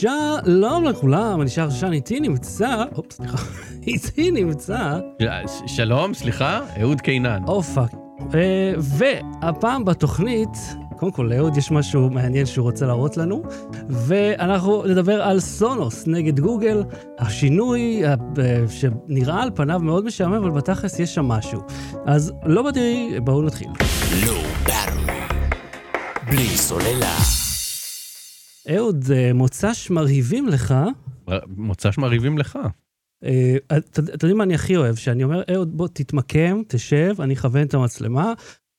שלום לכולם, אני שר שן, איתי נמצא, אופס, סליחה, איתי נמצא, שלום, סליחה, אהוד קינן. או fuck. אה, והפעם בתוכנית, קודם כל לאהוד יש משהו מעניין שהוא רוצה להראות לנו, ואנחנו נדבר על סונוס נגד גוגל, השינוי אה, אה, שנראה על פניו מאוד משעמם, אבל בתכלס יש שם משהו. אז לא באתי, בואו נתחיל. לא. בלי סוללה. אהוד, אה, מוצ"ש מרהיבים לך. מוצ"ש מרהיבים לך. אה, אתה יודעים מה אני הכי אוהב? שאני אומר, אהוד, בוא תתמקם, תשב, אני אכוון את המצלמה,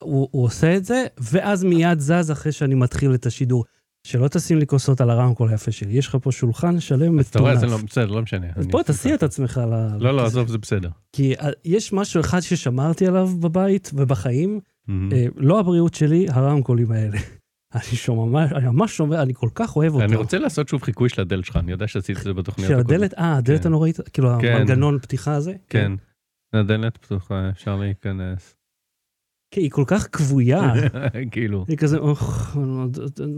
הוא, הוא עושה את זה, ואז מיד זז אחרי שאני מתחיל את השידור. שלא תשים לי כוסות על הרמקול היפה שלי, יש לך פה שולחן שלם אתה רואה, זה לא, מטונף. בסדר, לא משנה. אז בוא תסיע את עצמך ל... לא, לא, עזוב, זה בסדר. כי אה, יש משהו אחד ששמרתי עליו בבית ובחיים, לא הבריאות שלי, הרמקולים האלה. אני שומע, ממש- אני ממש שומע, אני כל כך אוהב אותו. אני רוצה לעשות שוב חיקוי של הדלת שלך, אני יודע שעשית את זה בתוכניות של. הדלת, אה, הדלת כן. הנוראית, כאילו כן. המנגנון פתיחה הזה? כן. הדלת פתוחה, אפשר להיכנס. כי היא כל כך כבויה. כאילו. היא כזה, אוח,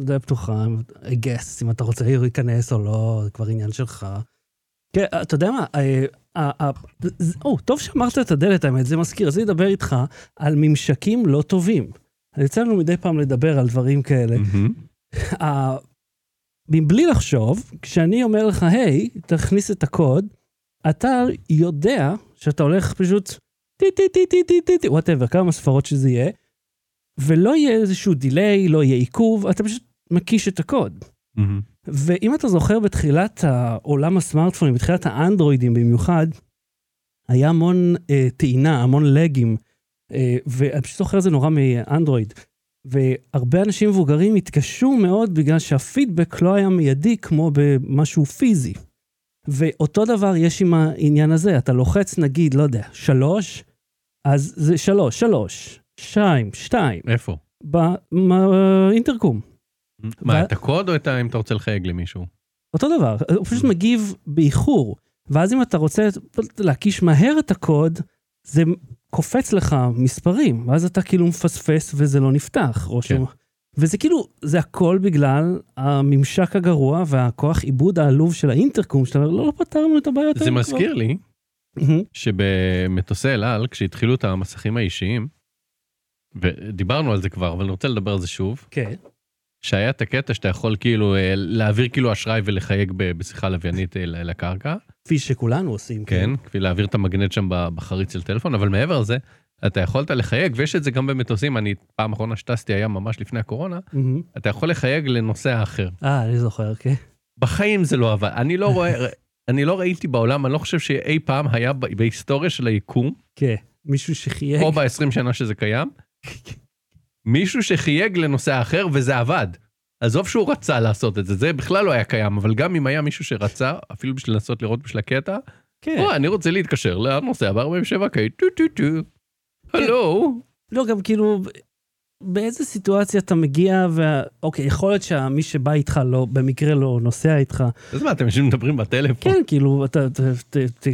די פתוחה, I guess, אם אתה רוצה להיכנס או לא, זה כבר עניין שלך. כן, אתה יודע מה, אה, אה, אה, או, טוב שאמרת את הדלת, האמת, זה מזכיר, אז אני אדבר איתך על ממשקים לא טובים. יצא לנו מדי פעם לדבר על דברים כאלה. מבלי לחשוב, כשאני אומר לך, היי, תכניס את הקוד, אתה יודע שאתה הולך פשוט טי טי טי טי טי טי טי, whatever, כמה ספרות שזה יהיה, ולא יהיה איזשהו delay, לא יהיה עיכוב, אתה פשוט מקיש את הקוד. ואם אתה זוכר בתחילת העולם הסמארטפונים, בתחילת האנדרואידים במיוחד, היה המון אה, טעינה, המון לגים, ואני פשוט זוכר את זה נורא מאנדרואיד. והרבה אנשים מבוגרים התקשו מאוד בגלל שהפידבק לא היה מיידי כמו במשהו פיזי. ואותו דבר יש עם העניין הזה, אתה לוחץ נגיד, לא יודע, שלוש, אז זה שלוש, שלוש, שתיים, שתיים, איפה? באינטרקום. מה, ו- את הקוד או את ה... אם אתה רוצה לחייג למישהו? אותו דבר, הוא פשוט מגיב באיחור. ואז אם אתה רוצה להקיש מהר את הקוד, זה קופץ לך מספרים, ואז אתה כאילו מפספס וזה לא נפתח. או כן. שהוא... וזה כאילו, זה הכל בגלל הממשק הגרוע והכוח עיבוד העלוב של האינטרקום, שאתה אומר, לא, לא פתרנו את הבעיות זה האלה מזכיר לי כבר." שבמטוסי אל על, כשהתחילו את המסכים האישיים, ודיברנו על זה כבר, אבל אני רוצה לדבר על זה שוב, כן. שהיה את הקטע שאתה יכול כאילו אה, להעביר כאילו אשראי ולחייג בשיחה לוויינית אה, לקרקע, כפי שכולנו עושים. כן, כפי להעביר את המגנט שם בחריץ של טלפון, אבל מעבר לזה, אתה יכולת לחייג, ויש את זה גם במטוסים, אני פעם אחרונה שטסתי היה ממש לפני הקורונה. אתה יכול לחייג לנוסע אחר. אה, אני זוכר, כן. בחיים זה לא עבד, אני לא רואה, אני לא ראיתי בעולם, אני לא חושב שאי פעם היה בהיסטוריה של היקום, כן. מישהו שחייג. או ב-20 שנה שזה קיים, מישהו שחייג לנוסע אחר וזה עבד. עזוב שהוא רצה לעשות את זה, זה בכלל לא היה קיים, אבל גם אם היה מישהו שרצה, אפילו בשביל לנסות לראות בשביל הקטע, כן. או, אני רוצה להתקשר לנוסע ב-47K, טו טו טו. הלו. לא, גם כאילו, באיזה סיטואציה אתה מגיע, ו... אוקיי, יכול להיות שמי שבא איתך לא, במקרה לא נוסע איתך. אז מה, אתם יושבים מדברים בטלפון? כן, כאילו, אתה...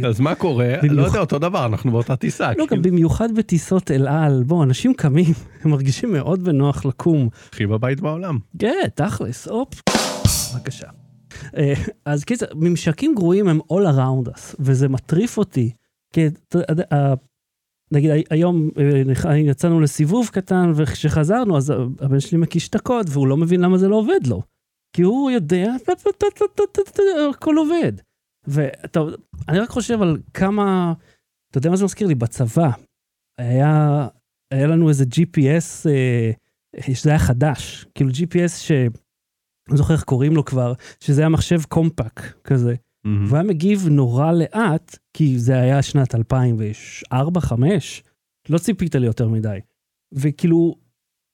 אז מה קורה? לא יודע, אותו דבר, אנחנו באותה טיסה. לא, גם כאילו, במיוחד בטיסות אל על, בוא, אנשים קמים, הם מרגישים מאוד בנוח לקום. הכי בבית בעולם. כן, תכלס, הופ. בבקשה. אה, אז קיצר, ממשקים גרועים הם all around us, וזה מטריף אותי. כי נגיד הי- היום אה, יצאנו לסיבוב קטן, וכשחזרנו אז הבן שלי מקיש את הקוד, והוא לא מבין למה זה לא עובד לו. כי הוא יודע, הכל עובד. ואני רק חושב על כמה, אתה יודע מה זה מזכיר לי? בצבא, היה, היה לנו איזה GPS, אה, שזה היה חדש, כאילו GPS ש... אני לא זוכר איך קוראים לו כבר, שזה היה מחשב קומפק כזה. והוא היה מגיב נורא לאט, כי זה היה שנת 2004-2005, לא ציפית לי יותר מדי. וכאילו,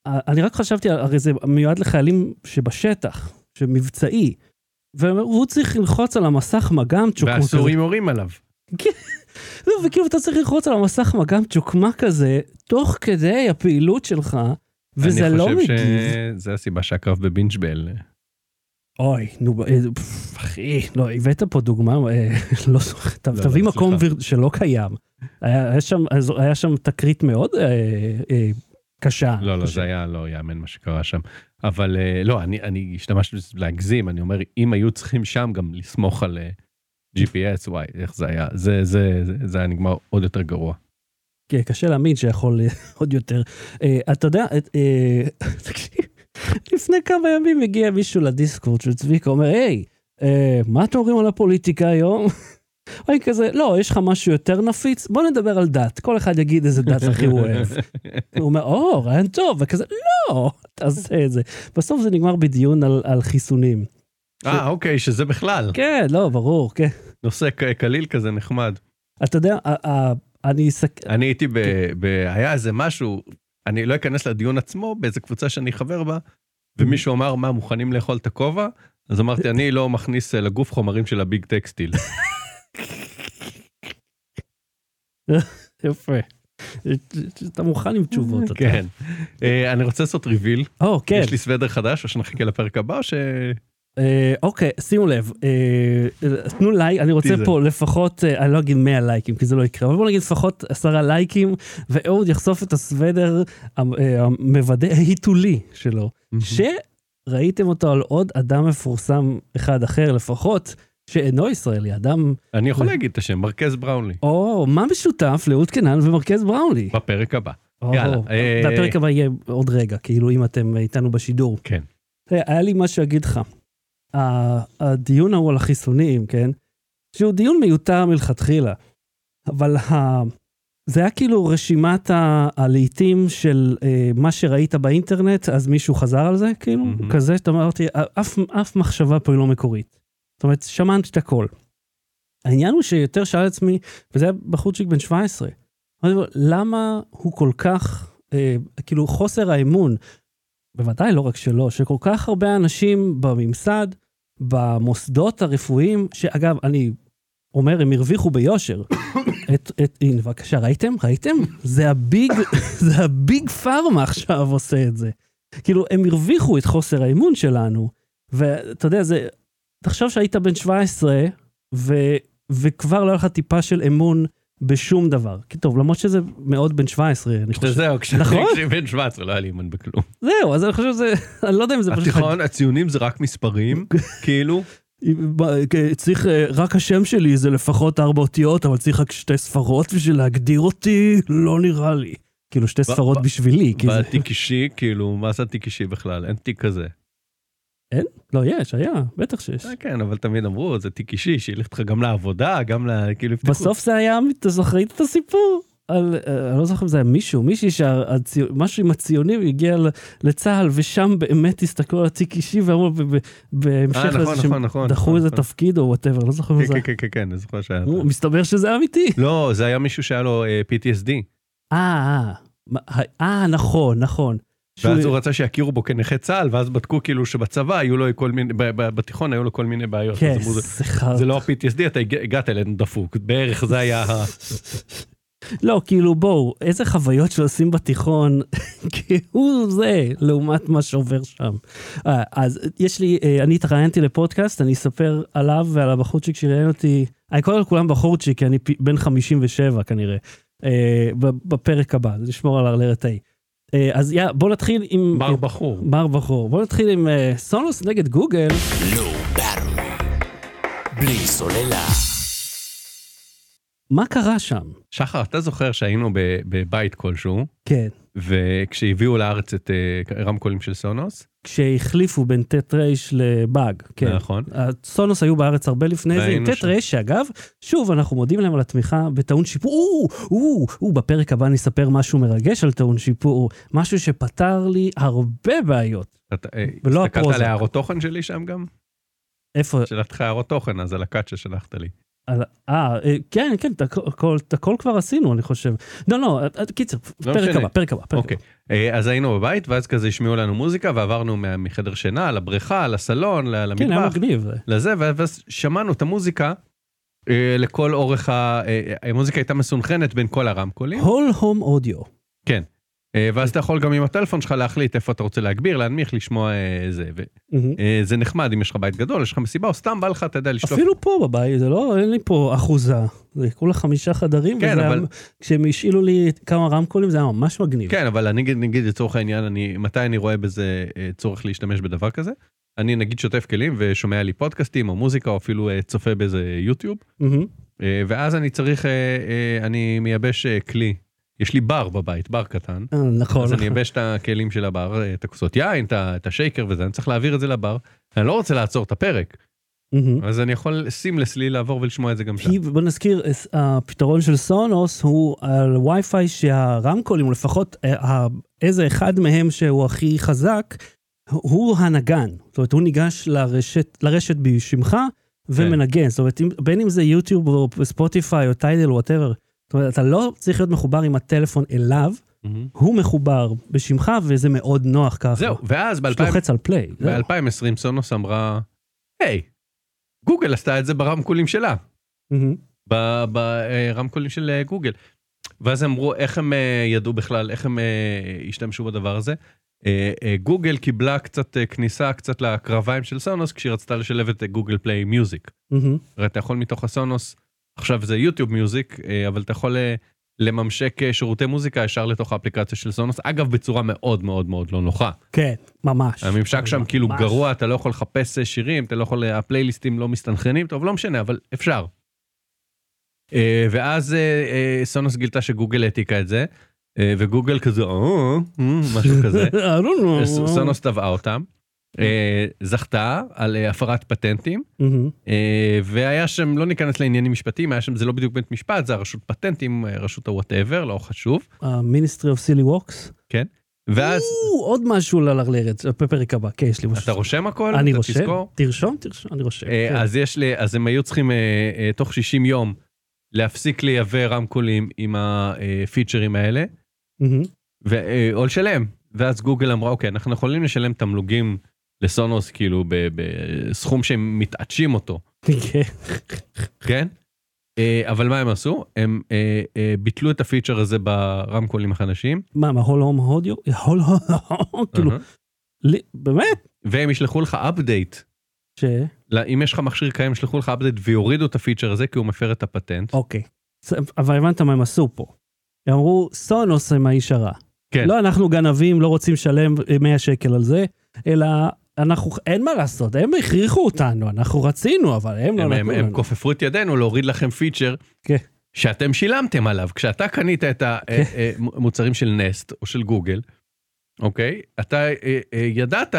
אני רק חשבתי, הרי זה מיועד לחיילים שבשטח, שמבצעי, והוא צריך ללחוץ על המסך מג"מצ'וק. כמו כזה. והסורים יורים עליו. לא, וכאילו אתה צריך ללחוץ על המסך מג"מצ'וק, מה כזה, תוך כדי הפעילות שלך, וזה לא אני מגיב. חושב שזה הסיבה שהקרב בבינג'בל. אוי, נו, אה, פף, אחי, לא, הבאת פה דוגמה, אה, לא לא, תביא לא, מקום סליחה. שלא קיים. היה שם, היה שם תקרית מאוד אה, אה, קשה. לא, לא, קשה. זה היה לא יאמן מה שקרה שם. אבל אה, לא, אני, אני השתמשתי בזה להגזים, אני אומר, אם היו צריכים שם גם לסמוך על אה, GPS, וואי, איך זה היה, זה, זה, זה, זה היה נגמר עוד יותר גרוע. כן, קשה להאמין שיכול אה, עוד יותר. אה, אתה יודע, אה, תקשיב, לפני כמה ימים הגיע מישהו לדיסקורד של צביקה, אומר, היי, אה, מה אתם אומרים על הפוליטיקה היום? אני כזה, לא, יש לך משהו יותר נפיץ? בוא נדבר על דת, כל אחד יגיד איזה דת הכי הוא אוהב. הוא אומר, או, רעיון טוב, וכזה, לא, תעשה את זה. בסוף זה נגמר בדיון על, על חיסונים. אה, אוקיי, שזה בכלל. כן, לא, ברור, כן. נושא קליל כזה נחמד. אתה יודע, אני. אני הייתי ב... ב... היה איזה משהו, אני לא אכנס לדיון עצמו, באיזה קבוצה שאני חבר בה, ומישהו אמר, מה, מוכנים לאכול את הכובע? אז אמרתי, אני לא מכניס אה, לגוף חומרים של הביג טקסטיל. יפה. אתה מוכן עם תשובות. כן. אה, אני רוצה לעשות ריביל. או, כן. יש לי סוודר חדש, או שנחכה לפרק הבא, או ש... אה, אוקיי, שימו לב, אה, תנו לייק, אני רוצה טיזר. פה לפחות, אה, אני לא אגיד 100 לייקים, כי זה לא יקרה, אבל בוא נגיד לפחות 10 לייקים, ואהוד יחשוף את הסוודר אה, המוודא ההיתולי שלו, שראיתם אותו על עוד אדם מפורסם אחד אחר לפחות, שאינו ישראלי, אדם, אני יכול להגיד את השם, מרכז בראונלי. או מה משותף לאהוד קנן ומרכז בראונלי. בפרק הבא. יאללה, אה, והפרק הבא יהיה עוד רגע, כאילו אם אתם איתנו בשידור. כן. היה לי משהו להגיד לך. הדיון ההוא על החיסונים, כן? שהוא דיון מיותר מלכתחילה, אבל ה... זה היה כאילו רשימת ה- הלעיתים של אה, מה שראית באינטרנט, אז מישהו חזר על זה, כאילו, מהמם. כזה, שאתה אומר, אותי, אף, אף מחשבה פה היא לא מקורית. זאת אומרת, שמעתי את הכל. העניין הוא שיותר שאל עצמי, וזה היה בחורצ'יק בן 17, אמרתי לו, למה הוא כל כך, אה, כאילו חוסר האמון, בוודאי לא רק שלו, שכל כך הרבה אנשים בממסד, במוסדות הרפואיים, שאגב, אני אומר, הם הרוויחו ביושר. את, את, הנה, בבקשה, ראיתם? ראיתם? זה הביג, זה הביג פארמה עכשיו עושה את זה. כאילו, הם הרוויחו את חוסר האמון שלנו, ואתה יודע, זה, תחשוב שהיית בן 17, ו, וכבר לא היה לך טיפה של אמון בשום דבר. כי טוב, למרות שזה מאוד בן 17, אני חושב. זהו, כשאני נכון? בן 17 לא היה לי אימון בכלום. זהו, אז אני חושב שזה, אני לא יודע אם זה פשוט... התיכון, הציונים זה רק מספרים, כאילו. צריך, אה, רק השם שלי זה לפחות ארבע אותיות, אבל צריך רק שתי ספרות בשביל להגדיר אותי, לא נראה לי. כאילו שתי ספרות בשבילי. בתיק אישי, כאילו, מה זה תיק אישי בכלל? אין תיק כזה. לא, יש, היה, בטח שיש. אה, כן, אבל תמיד אמרו, זה תיק אישי, שילך איתך גם לעבודה, גם ל... כאילו, יפתחו. בסוף זה היה, אתה זוכר את הסיפור? על, אה, אני לא זוכר אם זה היה מישהו, מישהי שמשהו עם הציונים הגיע לצה"ל ושם באמת הסתכלו על התיק אישי ואמרו בהמשך אה, לזה נכון, שהם נכון, נכון, איזה. תפקיד או וואטאבר, לא זוכר מה כן, זה. כן, כן, כן, כן, אני זוכר שהיה. מסתבר שזה אמיתי. לא, זה היה מישהו שהיה לו PTSD, אה, אה, נכון, נכון. ואז הוא רצה שיכירו בו כנכה צה"ל, ואז בדקו כאילו שבצבא היו לו כל מיני, בתיכון היו לו כל מיני בעיות. כן, זה- לא ה-PTSD, אתה הגע- הגעת אלינו דפוק, בערך זה היה ה... לא, כאילו בואו, איזה חוויות שעושים בתיכון, כהוא זה, לעומת מה שעובר שם. אה, אז יש לי, אה, אני התראיינתי לפודקאסט, אני אספר עליו ועל הבחורצ'יק שראיין אותי, אני קורא לכולם בחורצ'יק, כי אני בן 57 כנראה, אה, בפרק הבא, נשמור על הרלרת ההיא. אה, אז יא, בואו נתחיל עם... בר בחור. בר בחור. בואו נתחיל עם אה, סונוס נגד גוגל. לא. בלי סוללה. מה קרה שם? שחר, אתה זוכר שהיינו ב- בבית כלשהו, כן. וכשהביאו לארץ את אה, רמקולים של סונוס, כשהחליפו בין ט' ר' לבאג, כן. נכון? הסונוס היו בארץ הרבה לפני זה, עם ט'. ר' שאגב, שוב, אנחנו מודים להם על התמיכה בטעון שיפור. או, או, או, בפרק הבא אני אספר משהו מרגש על טעון שיפור, משהו שפתר לי הרבה בעיות. אה, ולא הסתכלת הפרוזק. על הערות תוכן שלי שם גם? איפה? שלחתי לך הערות תוכן, אז על הקאט ששלחת לי. אה, אה, כן, כן, את הכל- את הכל כבר עשינו, אני חושב. לא, לא, אה, אה, קיצר, לא פרק משנה. הבא, פרק הבא, פרק אוקיי. הבא. אז היינו בבית, ואז כזה השמיעו לנו מוזיקה, ועברנו מחדר שינה לבריכה, לסלון, ל- כן, היה למטבח, מגניב. לזה, ואז שמענו את המוזיקה לכל אורך ה... המוזיקה הייתה מסונכרנת בין כל הרמקולים. הול הום אודיו. כן. אה, ואז אתה יכול גם עם הטלפון שלך להחליט איפה אתה רוצה להגביר, להנמיך, לשמוע אה, זה. מהמם. וזה נחמד אם יש לך בית גדול, יש לך מסיבה, או סתם בא לך, אתה יודע, לשלוף. אפילו פה בבית, זה לא, אין לי פה אחוזה. זה כולה חמישה חדרים, כן, וזה אבל- היה- כשהם השאילו לי כמה רמקולים זה היה ממש מגניב. כן, אבל אני נגיד, נגיד לצורך העניין, אני, מתי אני רואה בזה אה, צורך להשתמש בדבר כזה? אני נגיד שוטף כלים ושומע לי פודקאסטים או מוזיקה או אפילו אה, צופה באיזה יוטיוב. אה, ואז אני צריך, אה, אה, אני מייבש אה, כלי. יש לי בר בבית, בר קטן. אה, נכון. אז אני אייבש את הכלים של הבר, אה, את הכוסות יין, את השייקר וזה, אני צריך להעביר את זה לבר. אני לא רוצה לעצור את הפרק. אז אני יכול סימלסלי לעבור ולשמוע את זה גם שם. כי בוא נזכיר, es- הפתרון של סונוס הוא על וי-פיי שהרמקולים, לפחות אה, איזה אחד מהם שהוא הכי חזק, הוא הנגן. זאת אומרת, הוא ניגש לרשת, לרשת בשמך ומנגן. זאת אומרת, בין אם זה יוטיוב או ספוטיפיי או טיידל או whatever. זאת אומרת, אתה לא צריך להיות מחובר עם הטלפון אליו, מהמם. הוא מחובר בשמך וזה מאוד נוח ככה. זהו, ואז פשוט לוחץ על play. זהו. ב-2020 סונוס אמרה, היי, גוגל עשתה את זה ברמקולים שלה. מהמם. ברמקולים של אה, גוגל. ואז אמרו איך הם אה, ידעו בכלל, איך הם אה, השתמשו בדבר הזה. אה, אה, גוגל קיבלה קצת אה, כניסה קצת לקרביים של סונוס כשהיא רצתה לשלב את אה, Google Play Music. הרי אתה יכול מתוך הסונוס, עכשיו זה YouTube Music, אה, אבל אתה יכול אה, לממשק אה, שירותי מוזיקה ישר לתוך האפליקציה של סונוס, אגב בצורה מאוד מאוד מאוד לא נוחה. כן, ממש. הממשק שם כאילו ממש. גרוע, אתה לא יכול לחפש שירים, אתה לא יכול, הפלייליסטים לא מסתנכרנים, טוב, לא משנה, אבל אפשר. ואז סונוס גילתה שגוגל העתיקה את זה, וגוגל כזה, משהו כזה. סונוס תבעה אותם, זכתה על אה, הפרת פטנטים. אה, והיה שם, לא ניכנס לעניינים משפטיים, היה שם, זה לא בדיוק בית משפט, זה הרשות פטנטים, אה, רשות ה whatever, לא חשוב. ה-Ministry of Silly Walks. ואז או, עוד משהו ללרלרת, בפרק הבא, כן, יש לי משהו. אתה רושם הכל? אני רושם? תרשום, תרשום, אני רושם. אה, כן. אז יש לי, אז הם היו צריכים אה, אה, תוך 60 יום להפסיק לייבא רמקולים עם הפיצ'רים האלה, אה, או לשלם. ואז גוגל אמרה, אוקיי, אנחנו יכולים לשלם תמלוגים לסונוס, כאילו, בסכום שהם מתעטשים אותו, כן. כן? אה, אבל מה הם עשו? הם אה, אה, ביטלו את הפיצ'ר הזה ברמקולים החדשים, מה, מהול הום הודיו? הול הום, כאילו, באמת? והם ישלחו לך update. ש... אם יש לך מכשיר קיים, ישלחו לך update ויורידו את הפיצ'ר הזה, כי הוא מפר את הפטנט. אוקיי. אבל הבנת מה הם עשו פה. הם אמרו, סונוס הם האיש הרע. כן. לא, אנחנו גנבים, לא רוצים לשלם 100 שקל על זה, אלא אנחנו, אין מה לעשות, הם הכריחו אותנו, אנחנו רצינו, אבל הם לא הם, הם, נתנו הם לנו. כופפו את ידינו להוריד לכם פיצ'ר כן. שאתם שילמתם עליו. כשאתה קנית את המוצרים של נסט או של גוגל, אוקיי? אתה אה, אה, ידעת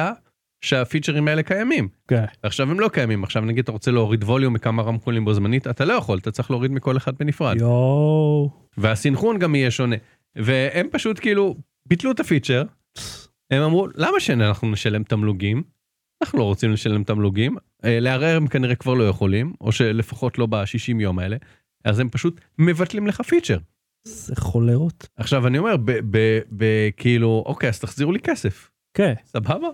שהפיצ'רים האלה קיימים. כן. עכשיו הם לא קיימים. עכשיו נגיד אתה רוצה להוריד ווליום מכמה רמקולים בו זמנית, אתה לא יכול, אתה צריך להוריד מכל אחד בנפרד. יואו. והסינכרון גם יהיה שונה. והם פשוט כאילו ביטלו את הפיצ'ר, הם אמרו למה שאנחנו נשלם תמלוגים? אנחנו לא רוצים לשלם תמלוגים, אה, לערער הם כנראה כבר לא יכולים, או שלפחות לא ב-60 יום האלה, אז הם פשוט מבטלים לך פיצ'ר. זה חולרות. עכשיו אני אומר, כאילו, אוקיי, אז תחזירו לי כסף, כן. סבבה?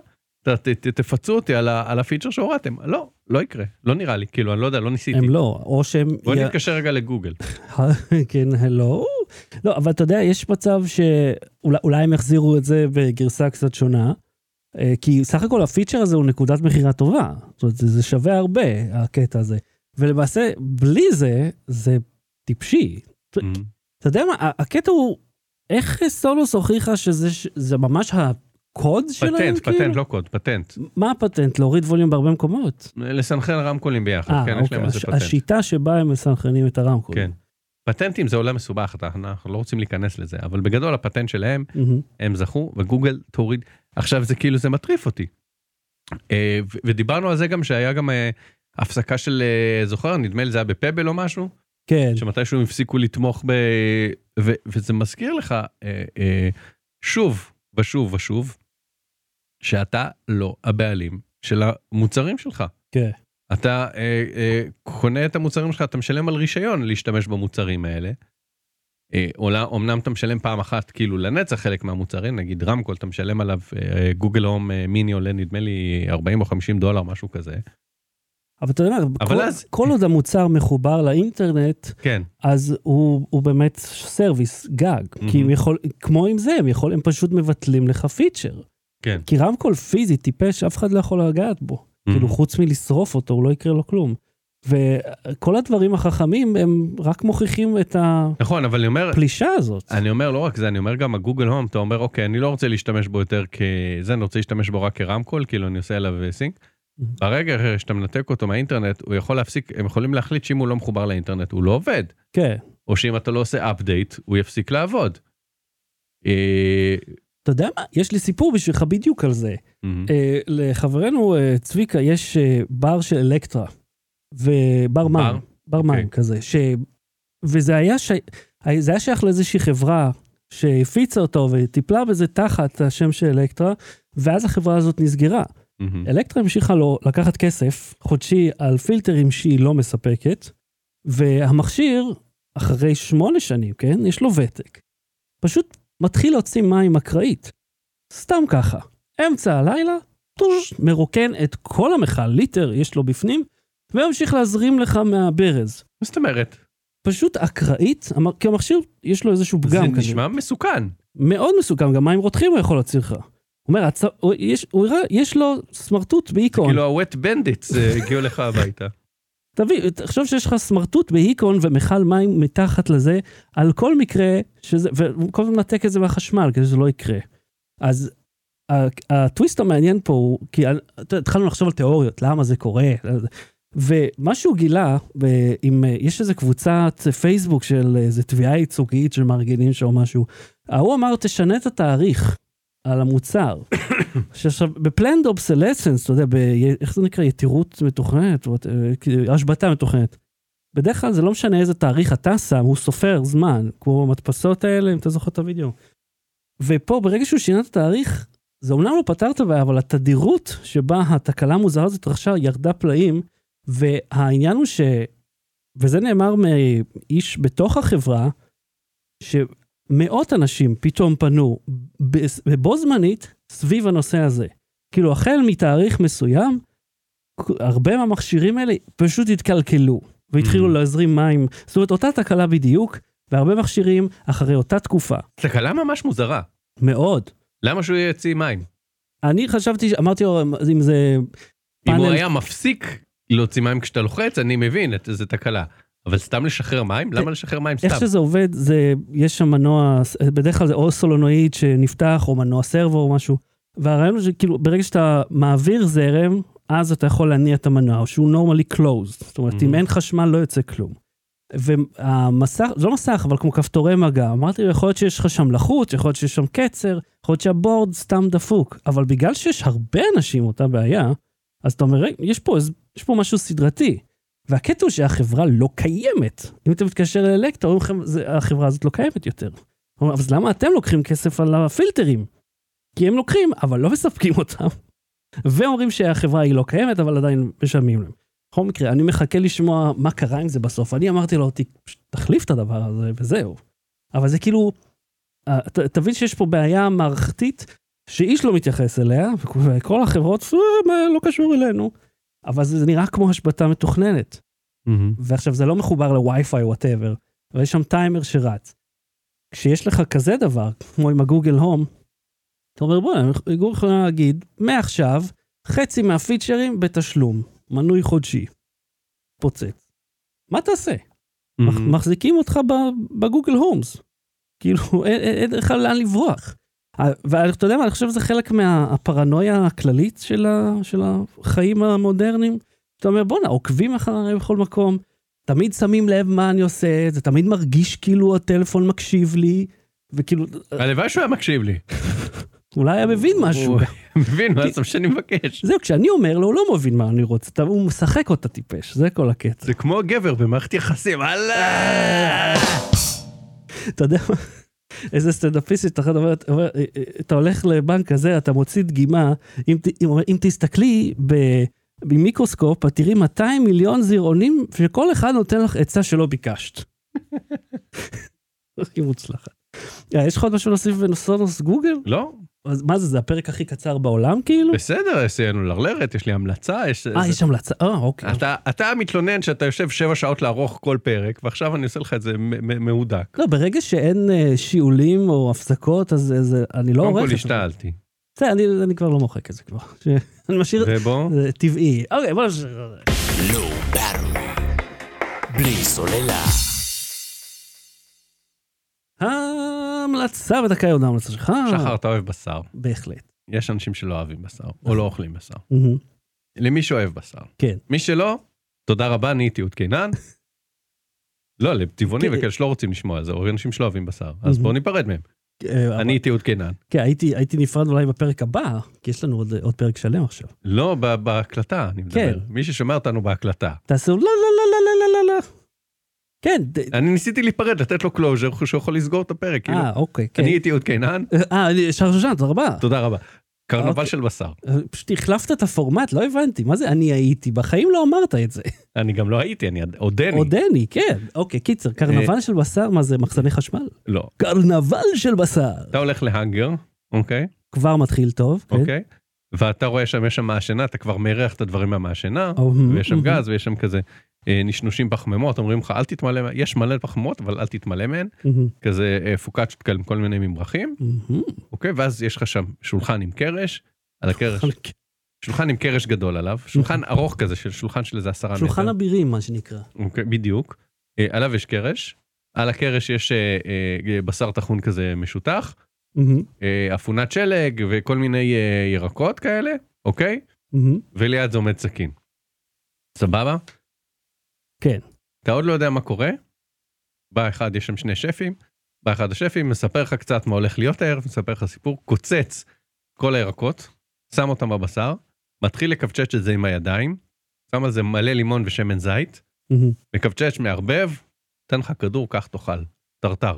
ת- ת- ת- תפצו אותי על ה- על הפיצ'ר שהורדתם. לא, לא יקרה, לא נראה לי, כאילו, אני לא יודע, לא ניסיתי. הם לא, או שהם... בוא י- נתקשר רגע לגוגל. כן, הלו. לא, אבל אתה יודע, יש מצב שאולי הם יחזירו את זה בגרסה קצת שונה, אה, כי סך הכל הפיצ'ר הזה הוא נקודת מכירה טובה. זאת אומרת, זה שווה הרבה, הקטע הזה. ולמעשה, בלי זה, זה טיפשי. Mhm. אתה יודע מה, הקטע הוא, איך סונוס הוכיחה שזה ממש הקוד שלהם? פטנט, כאילו? פטנט, לא קוד, פטנט. מה הפטנט? להוריד ווליום בהרבה מקומות. לסנכרן רמקולים ביחד, אה, כן, יש אוקיי. להם איזה הש- פטנט. השיטה שבה הם מסנכרנים את הרמקול. כן. פטנטים זה עולם מסובך, אנחנו לא רוצים להיכנס לזה, אבל בגדול הפטנט שלהם. הם זכו, וגוגל תוריד. עכשיו זה כאילו, זה מטריף אותי. אה, ודיברנו על זה גם שהיה גם אה, הפסקה של, אה, זוכר, נדמה לי זה היה בפבל או משהו, כן. שמתישהו הם הפסיקו לתמוך ב... ו- וזה מזכיר לך, שוב ושוב ושוב, שאתה לא הבעלים של המוצרים שלך. כן. אתה אה, אה, קונה את המוצרים שלך, אתה משלם על רישיון להשתמש במוצרים האלה. אה, עולה, אמנם אתה משלם פעם אחת כאילו לנצח חלק מהמוצרים, נגיד רמקול, אתה משלם עליו, אה, גוגל הום אה, מיני עולה נדמה לי 40 או 50 דולר, משהו כזה. אבל אתה יודע אבל כל, אז- כל עוד המוצר מחובר לאינטרנט, כן, אז הוא, הוא באמת service גג. כי הם. יכול, כמו עם זה, הם, יכול, הם פשוט מבטלים לך פיצ'ר. כן. כי רמקול פיזי, טיפש, אף אחד לא יכול לגעת בו. כאילו, חוץ מלשרוף אותו, הוא לא יקרה לו כלום. וכל הדברים החכמים, הם רק מוכיחים את נכון, אבל אני אומר, הפלישה הזאת. אני אומר לא רק זה, אני אומר גם הגוגל הום, אתה אומר, אוקיי, אני לא רוצה להשתמש בו יותר כזה, אני רוצה להשתמש בו רק כרמקול, כאילו אני עושה עליו סינק. Mhm. ברגע שאתה מנתק אותו מהאינטרנט, הוא יכול להפסיק, הם יכולים להחליט שאם הוא לא מחובר לאינטרנט, הוא לא עובד. כן. או שאם אתה לא עושה אפדייט, הוא יפסיק לעבוד. אתה יודע מה? יש לי סיפור בשבילך בדיוק על זה. אה, לחברנו אה, צביקה יש אה, בר של אלקטרה, ובר מים, בר? מים אוקיי. כזה, ש... וזה היה, ש... זה היה שייך לאיזושהי חברה שהפיצה אותו וטיפלה בזה תחת השם של אלקטרה, ואז החברה הזאת נסגרה. מהמם. אלקטרה המשיכה לו לקחת כסף חודשי על פילטרים שהיא לא מספקת, והמכשיר, אחרי שמונה שנים, כן, יש לו ותק, פשוט מתחיל להוציא מים אקראית. סתם ככה. אמצע הלילה, טוש, מרוקן את כל המכל, ליטר יש לו בפנים, וממשיך להזרים לך מהברז. מה זאת אומרת? פשוט אקראית, כי המכשיר יש לו איזשהו זה פגם כזה. נשמע מסוכן. מאוד מסוכן, גם מים רותחים הוא יכול להוציא לך. הוא אומר, הצ... יש, הוא הראה, יש לו סמרטוט בהיכון. כאילו ה-Wet Bandits הגיעו לך הביתה. תביא, תחשוב שיש לך סמרטוט בהיכון ומכל מים מתחת לזה, על כל מקרה, שזה, והוא כל הזמן מנתק את זה מהחשמל כדי שזה לא יקרה. אז הטוויסט המעניין פה הוא, כי התחלנו לחשוב על תיאוריות, למה זה קורה, ומה שהוא גילה, עם, יש איזה קבוצת פייסבוק של איזה תביעה ייצוגית של מארגנים שם או משהו, ההוא אמר, תשנה את התאריך על המוצר. שעכשיו, בפלנד אובסלסנס, אתה יודע, ב, איך זה נקרא, יתירות מתוכננת, או, אה, השבתה מתוכננת. בדרך כלל זה לא משנה איזה תאריך אתה שם, הוא סופר זמן, כמו המדפסות האלה, אם אתה זוכר את הוידאו. ופה, ברגע שהוא שינה את התאריך, זה אומנם לא פתר את הבעיה, אבל התדירות שבה התקלה המוזרה הזאת התרחשה ירדה פלאים, והעניין הוא ש... וזה נאמר מאיש בתוך החברה, שמאות אנשים פתאום פנו בו זמנית סביב הנושא הזה. כאילו, החל מתאריך מסוים, הרבה מהמכשירים האלה פשוט התקלקלו, והתחילו Mm. להזרים מים. זאת אומרת, אותה תקלה בדיוק, והרבה מכשירים אחרי אותה תקופה. תקלה ממש מוזרה. מאוד. למה שהוא יוציא מים? אני חשבתי, אמרתי לו, אם זה אם הוא פאנל- היה מפסיק להוציא מים כשאתה לוחץ, אני מבין, זה תקלה. אבל סתם לשחרר מים? למה לשחרר מים איך סתם? שזה עובד, זה, יש שם מנוע, בדרך כלל זה או סולונואיד שנפתח, או מנוע סרבו או משהו. והרעיון הוא שכאילו, ברגע שאתה מעביר זרם, אז אתה יכול להניע את המנוע, שהוא normally closed. זאת אומרת, Mhm. אם אין חשמל לא יוצא כלום. והמסך, זה לא מסך, אבל כמו כפתורי מגע. אמרתי לו, יכול להיות שיש לך שם לחות, יכול להיות שיש שם קצר, יכול להיות שהבורד סתם דפוק. אבל בגלל שיש הרבה אנשים אותה בעיה, אז אתה אומר, "רגע, יש פה, יש פה משהו סדרתי. והקטע הוא שהחברה לא קיימת. אם אתה מתקשר לאלקטרה, אומרים לכם, "זה- החברה הזאת לא קיימת יותר. אז למה אתם לוקחים כסף על הפילטרים? כי הם לוקחים, אבל לא מספקים אותם. ואומרים שהחברה היא לא קיימת, אבל עדיין משלמים להם. בכל מקרה, אני מחכה לשמוע מה קרה עם זה בסוף. אני אמרתי לו, "ת- תחליף את הדבר הזה וזהו. אבל זה כאילו, אה, ת- תבין שיש פה בעיה מערכתית שאיש לא מתייחס אליה, וכל החברות, "אה, לא קשור אלינו. אבל זה נראה כמו השבתה מתוכננת. מהמם. ועכשיו זה לא מחובר לווי-פיי whatever, אבל יש שם טיימר שרץ. כשיש לך כזה דבר, כמו עם הגוגל הום, אתה אומר בוא'נה, גוגל יכולה להגיד, מעכשיו, חצי מהפיצ'רים בתשלום, מנוי חודשי. פוצץ. מה תעשה? מהמם. מחזיקים אותך בגוגל הומס. כאילו, אין לך לאן לברוח. אה, ואתה יודע מה, אני חושב שזה חלק מהפרנויה הכללית של, החיים המודרניים. אתה אומר, בואנה, עוקבים אחריי בכל מקום, תמיד שמים לב מה אני עושה, זה תמיד מרגיש כאילו הטלפון מקשיב לי, וכאילו, הלוואי שהוא היה מקשיב לי. אולי היה מבין משהו. הוא מבין מה זה שאני מבקש. זהו, כשאני אומר לו, הוא לא מבין מה אני רוצה, הוא משחק אותה טיפש, זה כל הקטע. זה כמו גבר במערכת יחסים, הלאה! אתה יודע מה? איזה סטנדאפיסט אחת אומרת, אומר, "אה, אה, אתה הולך לבנק הזה, אתה מוציא דגימה, אם, אם, אם תסתכלי ב- במיקרוסקופ, את תראי 200 מיליון זירעונים, שכל אחד נותן לך עצה שלא ביקשת. הכי מוצלחת. אה, יש לך עוד משהו להוסיף בנוסונוס גוגל? לא, אז מה זה, זה הפרק הכי קצר בעולם כאילו? בסדר, סיימנו לרלרת, יש לי המלצה, יש... אה, זה- יש המלצה, אה, אוקיי. אתה, אתה מתלונן שאתה יושב שבע שעות לערוך כל פרק, ועכשיו אני עושה לך את זה מ- מ- מהודק. לא, ברגע שאין אה, שיעולים או הפסקות, אז זה- זה, אני לא קודם עורך כל את זה. השתעלתי. בסדר, אני, אני כבר לא מוחק את זה כבר. ש... אני משאיר, ובוא, זה טבעי. אוקיי, בוא נשאיר. בלי סוללה. ההמלצה בדקה יהודה ההמלצה שלך. שחר, אתה אוהב בשר. בהחלט. יש אנשים שלא אוהבים בשר, או לא אוכלים בשר. למי שאוהב בשר. כן. מי שלא, תודה רבה, נהייתי עוד קינן. לא, לטבעונים כן. וכאלה שלא רוצים לשמוע על זה, או אנשים שלא אוהבים בשר. אז. בואו ניפרד מהם. אה, אבל- אני הייתי עוד קינן. כן, הייתי, הייתי נפרד אולי בפרק הבא, כי יש לנו עוד, עוד פרק שלם עכשיו. לא, בהקלטה, אני מדבר. כן. מי ששומע אותנו בהקלטה. תעשו לא, לא. כן, אני ניסיתי להיפרד, לתת לו closure, שהוא יכול לסגור את הפרק. כאילו, אה, אוקיי, כן. אני הייתי אהוד קינן, אה, אני- שחר שושן, תודה רבה. תודה רבה. קרנבל אוקיי. של בשר. אה, פשוט החלפת את הפורמט, לא הבנתי. מה זה אני הייתי? בחיים לא אמרת את זה. אני גם לא הייתי, אני עודני. עודני, כן. אוקיי, קיצר, קרנבל של בשר, מה זה, מחסני חשמל? לא. קרנבל של בשר. אתה הולך להאנגר, אוקיי? כבר מתחיל טוב. כן? אוקיי? ואתה רואה שם, יש שם מעשנה, אתה כבר מריח את הדברים מהמעשנה, ויש שם. גז, ויש שם כזה אה, נשנושים פחמימות, אומרים לך, אל תתמלא, מה-" יש מלא פחמימות, אבל אל תתמלא מהן, מהמם, כזה אה, פוקאצ'ות כאלה עם כל מיני ממרחים, מהמם. אוקיי? ואז יש לך שם שולחן עם קרש, על הקרש, שולחן עם קרש גדול עליו, שולחן ארוך כזה, של שולחן של איזה עשרה מטר. שולחן אבירים, מה שנקרא. אוקיי, בדיוק. אה, עליו יש קרש, על הקרש יש אה, אה, בשר טחון כזה משותח, מהמם, אה, אפונת שלג וכל מיני אה, ירקות כאלה, אוקיי? מהמם. וליד זה עומד סכין. סבבה? כן. אתה עוד לא יודע מה קורה? בא אחד, יש שם שני שפים, בא אחד השפים, מספר לך קצת מה הולך להיות הערב, מספר לך סיפור, קוצץ כל הירקות, שם אותם בבשר, מתחיל לקפצ'ץ' את זה עם הידיים, שם על זה מלא לימון ושמן זית. מקפצ'ץ', מערבב, תן לך כדור, קח תאכל. טרטר.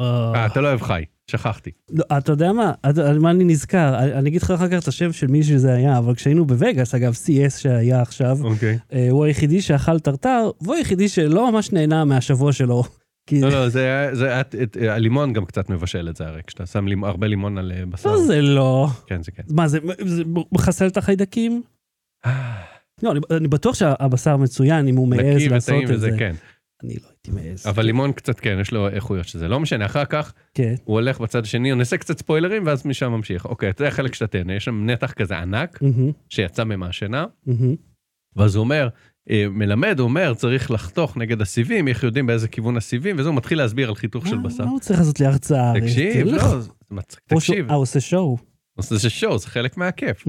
אה, אה, אתה לא אוהב חי, שכחתי. לא, אתה יודע מה, אתה- על מה אני נזכר, אני אני אגיד לך אחר כך את השם של מי שזה היה, אבל כשהיינו בווגאס, אגב, CS שהיה עכשיו, אוקיי. אה, הוא היחידי שאכל טרטר, והוא היחידי שלא ממש נהנה מהשבוע שלו. כי לא, לא, זה היה, זה היה, את- הלימון גם קצת מבשל את זה הרי, כשאתה שם לימ- הרבה לימון על אה, בשר. לא זה לא. כן, זה כן. מה זה, זה מחסל את החיידקים? לא, אני, אני בטוח שהבשר מצוין אם הוא מעז נקי לעשות וטעים את וזה, זה. כן. אני לא הייתי מעז. אבל לימון קצת כן, יש לו איכויות שזה. לא משנה, אחר כך כן. הוא הולך בצד השני, הוא נעשה קצת ספוילרים, ואז משם ממשיך. אוקיי, זה החלק שאתה תהנה, יש שם נתח כזה ענק, מהמם, שיצא ממעשנה, מהמם. ואז הוא אומר, אה, מלמד, הוא אומר, צריך לחתוך נגד הסיבים, איך יודעים באיזה כיוון הסיבים, וזה הוא מתחיל להסביר על חיתוך של בשר. מה הוא צריך לעשות לי הרצאה? הרי? תקשיב. לא, תקשיב, אה, הוא עושה שואו. זה שואו, זה חלק מהכיף.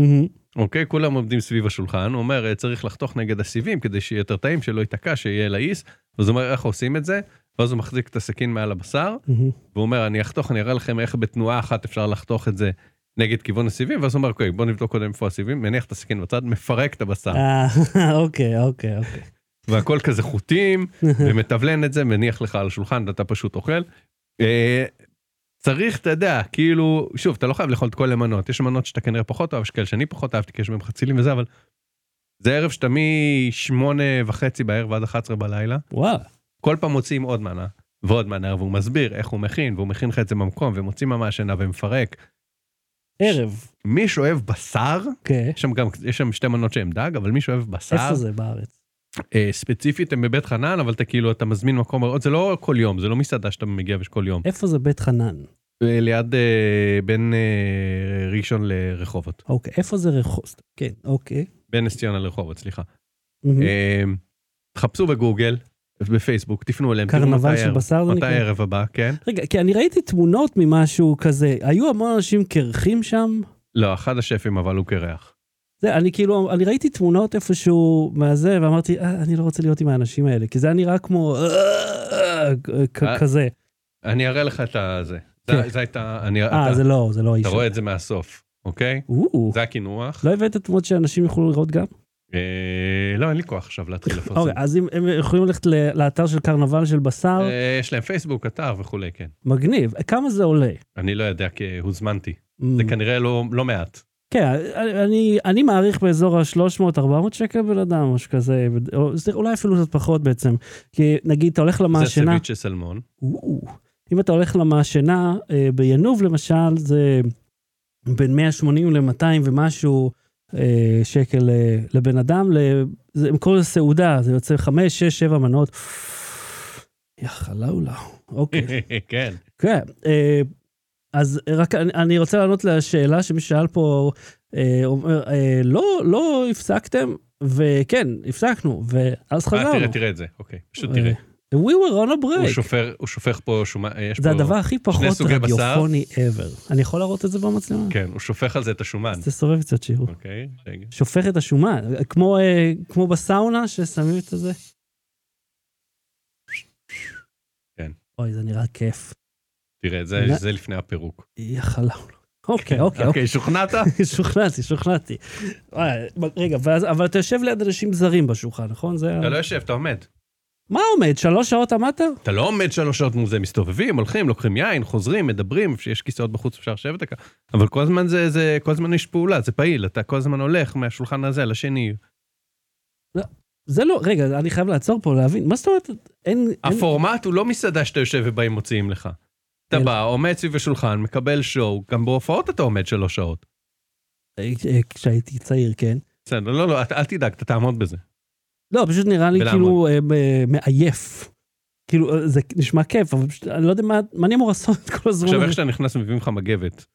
אוקיי, כולם עומדים סביב השולחן, הוא אומר, "אה, צריך לחתוך נגד הסיבים כדי שיהיה יותר טעים, שלא ייתקע, שיהיה לעיס, אז הוא אומר, איך עושים את זה? ואז הוא מחזיק את הסכין מעל הבשר, מהמם. והוא אומר, אני אחתוך, אני אראה לכם איך בתנועה אחת אפשר לחתוך את זה נגד כיוון הסיבים, ואז הוא אומר, אוקיי, בוא נבדוק קודם איפה הסיבים, מניח את הסכין בצד, מפרק את הבשר, אה, אוקיי, אוקיי, אוקיי. והכל כזה חוטים, ומתבלן את זה, מניח לך על השולחן, ואתה פשוט אוכל. צריך, אתה יודע, כאילו, שוב, אתה לא חייב לאכול את כל המנות, יש מנות שאתה כנראה פחות אוהב, יש כאלה שאני פחות אהבתי, כי יש בהם חצילים וזה, אבל זה ערב שאתה משמונה וחצי בערב עד 11 בלילה, וואלה. כל פעם מוציאים עוד מנה ועוד מנה, והוא מסביר איך הוא מכין, והוא מכין לך את זה במקום, ומוציא מהמעשנה ומפרק. ערב. מי שאוהב בשר, כן. יש שם גם, יש שם שתי מנות שהן דג, אבל מי שאוהב בשר, איפה זה בארץ? אה, ספציפית הם בבית חנן, אבל אתה כאילו, אתה מזמין מקום, זה לא כל יום, זה לא מסעדה שאתה מגיע ויש כל יום. איפה זה בית חנן? אה, ליד, אה, בין ראשון לרחובות. אוקיי, איפה זה רחוב? כן, אוקיי. בין נס ציונה לרחובות, סליחה. מהמם. אה, חפשו בגוגל, בפייסבוק, תפנו אליהם. תראו מתי של בשר מתי? הערב הבא, כן? רגע, כי אני ראיתי תמונות ממשהו כזה, היו המון אנשים קרחים שם? לא, אחד השפים, אבל הוא קרח. זה, אני כאילו, אני ראיתי תמונות איפשהו מהזה, ואמרתי, אה, אני לא רוצה להיות עם האנשים האלה, כי זה היה נראה כמו, אה, אה, כזה. אני אראה לך את הזה. כן. זה- הייתה, אני, אה, זה לא, זה לא האיש. אתה רואה את זה מהסוף, אוקיי? או, זה הקינוח. לא הבאת תמונות שאנשים יוכלו לראות גם? אה, לא, אין לי כוח עכשיו להתחיל לפרסם. אוקיי, אז הם יכולים ללכת לאתר של קרנבל של בשר, יש להם פייסבוק, אתר וכולי, כן. מגניב. כמה זה עולה? אני לא יודע, כי הוזמנתי. Mm. זה כנראה לא לא מעט. כן, אני, אני מעריך באזור ה-300-400 שקל בן אדם, משהו כזה, או, זה אולי אפילו קצת פחות בעצם. כי נגיד, אתה הולך זה למעשנה, סביצ'ה סלמון. או, אם אתה הולך למעשנה, אה, בינוב למשל, זה בין 180 ל-200 ומשהו אה, שקל אה, לבן אדם, זה- הם קוראים לזה סעודה, זה יוצא 5, 6, 7 מנות. יא חלאולה, אוקיי. כן. כן, אז רק אני, רוצה לענות לשאלה שמי שאל פה, אה, אומר, אה, לא, לא הפסקתם, וכן, הפסקנו, ואז אה, חזרנו. תראה, תראה את זה, אוקיי. פשוט תראה. We were on a הוא break. שופר, הוא שופך פה שומן, יש פה... זה הדבר הכי פחות. רדיופוני ever. אני יכול להראות את זה במצלמה? כן, הוא שופך על זה את השומן. אז תסובב קצת שיראו. אוקיי, רגע. שופך את השומן, כמו, אה, כמו בסאונה ששמים את זה. כן. אוי, זה נראה כיף. תראה, זה- נ- זה לפני הפירוק. יא חלאולה. אוקיי, אוקיי, אוקיי. אוקיי, שוכנעת? שוכנעתי, שוכנעתי. רגע, אבל אתה יושב ליד אנשים זרים בשולחן, נכון? אתה לא יושב, אתה עומד. מה עומד? שלוש שעות עמדת? אתה לא עומד שלוש שעות מול זה, מסתובבים, הולכים, לוקחים יין, חוזרים, מדברים, יש כיסאות בחוץ, אפשר לשבת דקה. אבל כל הזמן זה, זה, כל הזמן יש פעולה, זה פעיל, אתה כל הזמן הולך מהשולחן הזה לשני. זה לא, רגע, אני חייב לעצור פה, להבין. מה זאת אומרת? אין- הפורמט הוא לא מסעדה שאתה יושב ובאים מוציאים לך. אתה אלא- בא, עומד סביב השולחן, מקבל שואו, גם בהופעות אתה עומד שלוש שעות. אה, אה, כשהייתי צעיר, כן. בסדר, לא, לא, אל תדאג, אתה תעמוד בזה. לא, פשוט נראה לי. כאילו אה, מעייף. כאילו, זה נשמע כיף, אבל פשוט, אני לא יודע מה, מה אני אמור לעשות כל הזמן עכשיו, איך שאתה נכנס מביאים לך מגבת.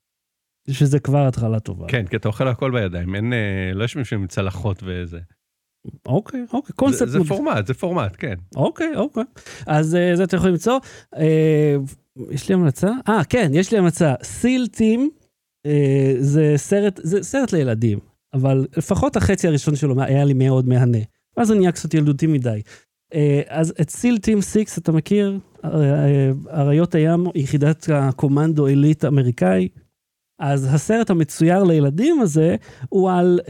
שזה כבר התחלה טובה. כן, כי אתה אוכל הכל בידיים, אין, לא יושבים שם עם צלחות וזה. אוקיי, אוקיי, זה, קונספט. זה מג- פורמט, זה פורמט, כן. אוקיי, אוקיי. אז אה, זה אתם יכולים למצוא. אה, יש לי המלצה? אה, כן, יש לי המלצה. סיל טים, אה, זה סרט, זה סרט לילדים, אבל לפחות החצי הראשון שלו היה לי מאוד מהנה. ואז זה נהיה קצת ילדותי מדי. אה, אז את סיל טים 6 אתה מכיר? אריות הים, יחידת הקומנדו עילית אמריקאי. אז הסרט המצויר לילדים הזה הוא על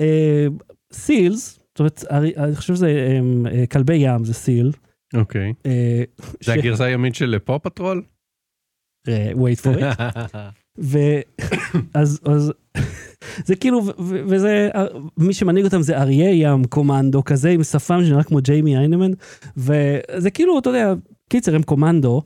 seals, זאת אומרת, אני חושב שזה אה, אה, כלבי ים, זה seal. אוקיי. אה, זה הגרסה הימית של Paw Patrol? אה, wait for it. ואז אז, זה כאילו, וזה, מי שמנהיג אותם זה אריה ים קומנדו כזה עם שפם שנראה כמו ג'יימי היינמן, וזה כאילו, אתה יודע, קיצר, הם קומנדו,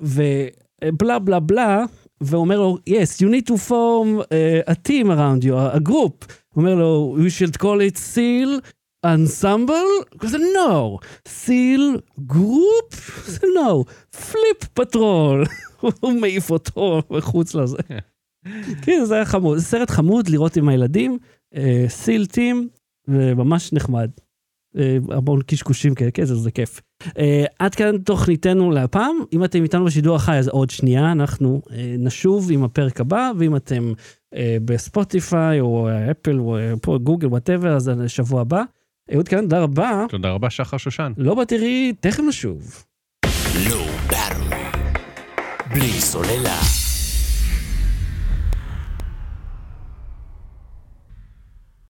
ובלה בלה בלה, ואומר לו, yes, you need to form uh, a team around you, a, a group. הוא אומר לו, we should call it seal ensemble? כזה, no. seal group? זה no. flip patrol. הוא מעיף אותו מחוץ לזה. כן, זה היה חמוד. זה סרט חמוד לראות עם הילדים, סיל טים, וממש נחמד. אה, המון קשקושים כאלה, כן, זה כיף. אה, עד כאן תוכניתנו להפעם. אם אתם איתנו בשידור החי, אז עוד שנייה, אנחנו אה, נשוב עם הפרק הבא, ואם אתם אה, בספוטיפיי, או אפל, או פה גוגל, whatever, אז שבוע הבא. אהוד קינן, תודה רבה. תודה רבה, שחר שושן. לא בתראי, תכף נשוב. Battery. בלי סוללה.